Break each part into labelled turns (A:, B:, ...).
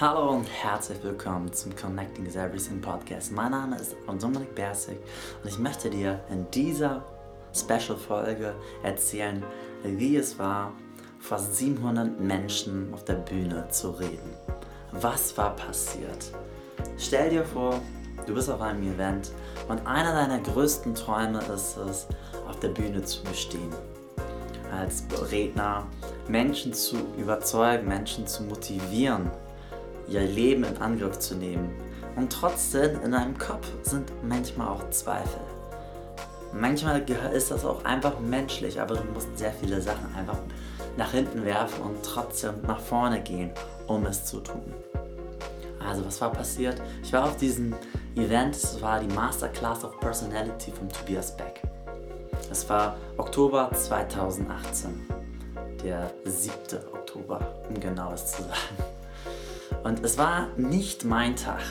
A: Hallo und herzlich willkommen zum Connecting is Everything Podcast. Mein Name ist Dominik Bersig und ich möchte dir in dieser Special-Folge erzählen, wie es war, vor 700 Menschen auf der Bühne zu reden. Was war passiert? Stell dir vor, du bist auf einem Event und einer deiner größten Träume ist es, auf der Bühne zu bestehen. Als Redner Menschen zu überzeugen, Menschen zu motivieren, ihr Leben in Angriff zu nehmen. Und trotzdem in deinem Kopf sind manchmal auch Zweifel. Manchmal ist das auch einfach menschlich, aber du musst sehr viele Sachen einfach nach hinten werfen und trotzdem nach vorne gehen, um es zu tun. Also was war passiert? Ich war auf diesem Event, es war die Masterclass of Personality von Tobias Beck. Es war Oktober 2018, der 7. Oktober, um genau es zu sagen. Und es war nicht mein Tag.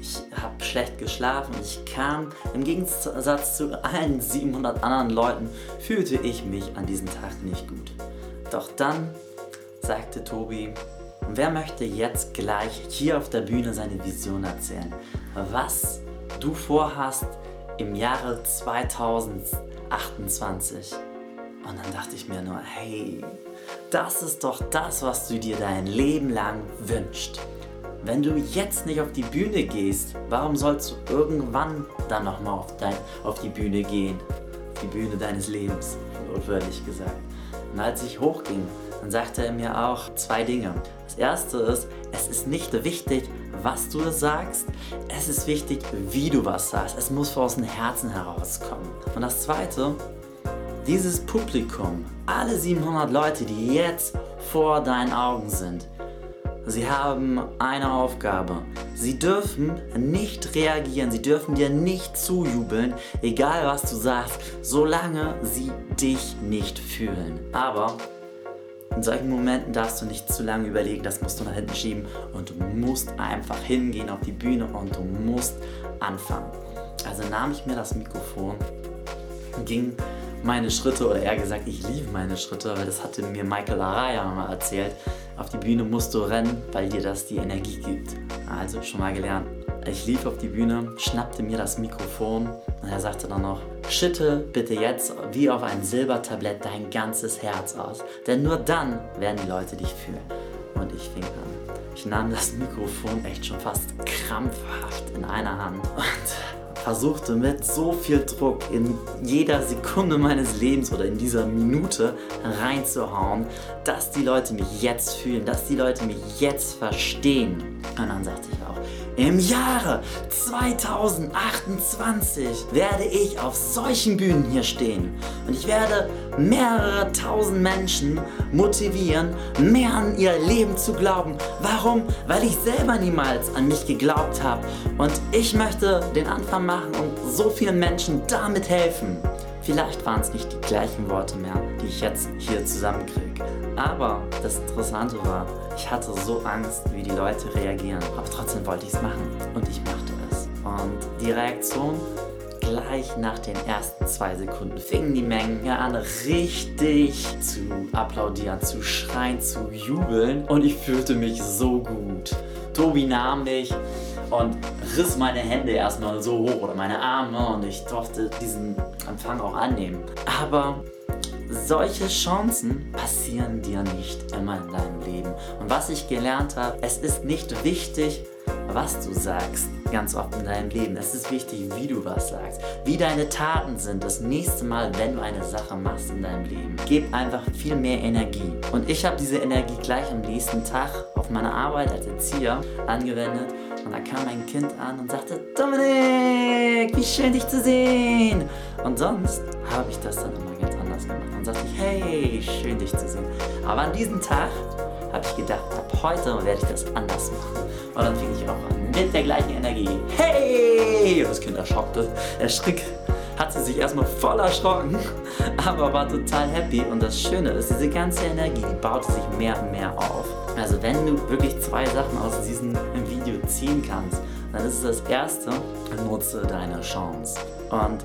A: Ich habe schlecht geschlafen ich kam, im Gegensatz zu allen 700 anderen Leuten, fühlte ich mich an diesem Tag nicht gut. Doch dann sagte Tobi, wer möchte jetzt gleich hier auf der Bühne seine Vision erzählen? Was du vorhast im Jahre 2028. Und dann dachte ich mir nur, hey, das ist doch das, was du dir dein Leben lang wünschst. Wenn du jetzt nicht auf die Bühne gehst, warum sollst du irgendwann dann nochmal auf, auf die Bühne gehen? Auf die Bühne deines Lebens, wortwörtlich gesagt. Und als ich hochging, dann sagte er mir auch zwei Dinge. Das erste ist, es ist nicht wichtig, was du sagst, es ist wichtig, wie du was sagst. Es muss aus dem Herzen herauskommen. Und das zweite, dieses Publikum, alle 700 Leute, die jetzt vor deinen Augen sind, sie haben eine Aufgabe. Sie dürfen nicht reagieren, sie dürfen dir nicht zujubeln, egal was du sagst, solange sie dich nicht fühlen. Aber in solchen Momenten darfst du nicht zu lange überlegen, das musst du nach hinten schieben und du musst einfach hingehen auf die Bühne und du musst anfangen. Also nahm ich mir das Mikrofon, ging meine Schritte oder eher gesagt, ich liebe meine Schritte, weil das hatte mir Michael Araya mal erzählt. Auf die Bühne musst du rennen, weil dir das die Energie gibt. Also schon mal gelernt. Ich lief auf die Bühne, schnappte mir das Mikrofon und er sagte dann noch, schütte bitte jetzt wie auf ein Silbertablett dein ganzes Herz aus, denn nur dann werden die Leute dich fühlen. Und ich fing an. Ich nahm das Mikrofon echt schon fast krampfhaft in einer Hand und versuchte mit so viel Druck in jeder Sekunde meines Lebens oder in dieser Minute reinzuhauen, dass die Leute mich jetzt fühlen, dass die Leute mich jetzt verstehen. Und dann sagte ich auch, im Jahre 2028 werde ich auf solchen Bühnen hier stehen und ich werde mehrere tausend Menschen motivieren, mehr an ihr Leben zu glauben. Warum? Weil ich selber niemals an mich geglaubt habe und ich möchte den Anfang machen und so vielen Menschen damit helfen. Vielleicht waren es nicht die gleichen Worte mehr, die ich jetzt hier zusammenkriege. Aber das Interessante war, ich hatte so Angst, wie die Leute reagieren. Aber trotzdem wollte ich es machen. Und ich machte es. Und die Reaktion gleich nach den ersten zwei Sekunden fingen die Mengen an, richtig zu applaudieren, zu schreien, zu jubeln. Und ich fühlte mich so gut. Tobi nahm mich und riss meine Hände erstmal so hoch oder meine Arme und ich durfte diesen Empfang auch annehmen. Aber solche Chancen passieren dir nicht immer in deinem Leben. Und was ich gelernt habe, es ist nicht wichtig, was du sagst, ganz oft in deinem Leben. Es ist wichtig, wie du was sagst, wie deine Taten sind das nächste Mal, wenn du eine Sache machst in deinem Leben. Gib einfach viel mehr Energie. Und ich habe diese Energie gleich am nächsten Tag auf meine Arbeit als Erzieher angewendet. Und da kam ein Kind an und sagte, Dominik, wie schön dich zu sehen. Und sonst habe ich das dann immer ganz anders gemacht. Und sagte ich, hey, schön dich zu sehen. Aber an diesem Tag habe ich gedacht, ab heute werde ich das anders machen. Und dann fing ich auch an mit der gleichen Energie. Hey! Das Kind erschockte, erschrick, hat sie sich erstmal voll erschrocken, aber war total happy. Und das Schöne ist, diese ganze Energie, die baute sich mehr und mehr auf. Also wenn du wirklich zwei Sachen aus diesem Video ziehen kannst, dann ist es das erste, nutze deine Chance. Und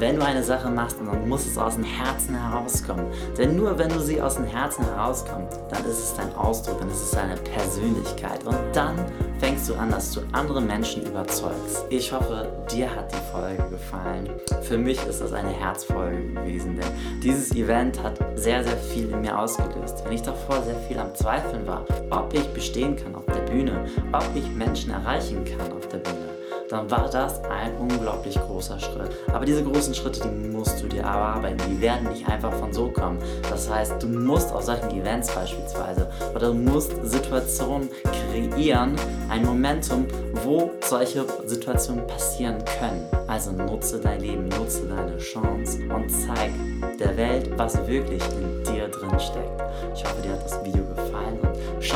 A: wenn du eine Sache machst, dann muss es aus dem Herzen herauskommen. Denn nur wenn du sie aus dem Herzen herauskommst, dann ist es dein Ausdruck, dann ist es deine Persönlichkeit. Und dann fängst du an, dass du andere Menschen überzeugst. Ich hoffe, dir hat die Folge gefallen. Für mich ist das eine Herzfolge gewesen, denn dieses Event hat sehr, sehr viel in mir ausgelöst. Wenn ich davor sehr viel am Zweifeln war, ob ich bestehen kann auf der Bühne, ob ich Menschen erreichen kann auf der Bühne, dann war das ein unglaublich großer Schritt. Aber diese großen Schritte, die musst du dir erarbeiten. Die werden nicht einfach von so kommen. Das heißt, du musst auf solchen Events beispielsweise oder du musst Situationen kreieren, ein Momentum, wo solche Situationen passieren können. Also nutze dein Leben, nutze deine Chance und zeig der Welt, was wirklich in dir drin steckt. Ich hoffe, dir hat das Video gefallen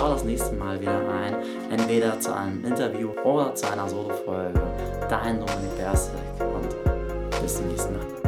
A: schau das nächste Mal wieder ein, entweder zu einem Interview oder zu einer Solo-Folge. Dein Dominik Bersek und bis zum nächsten Mal.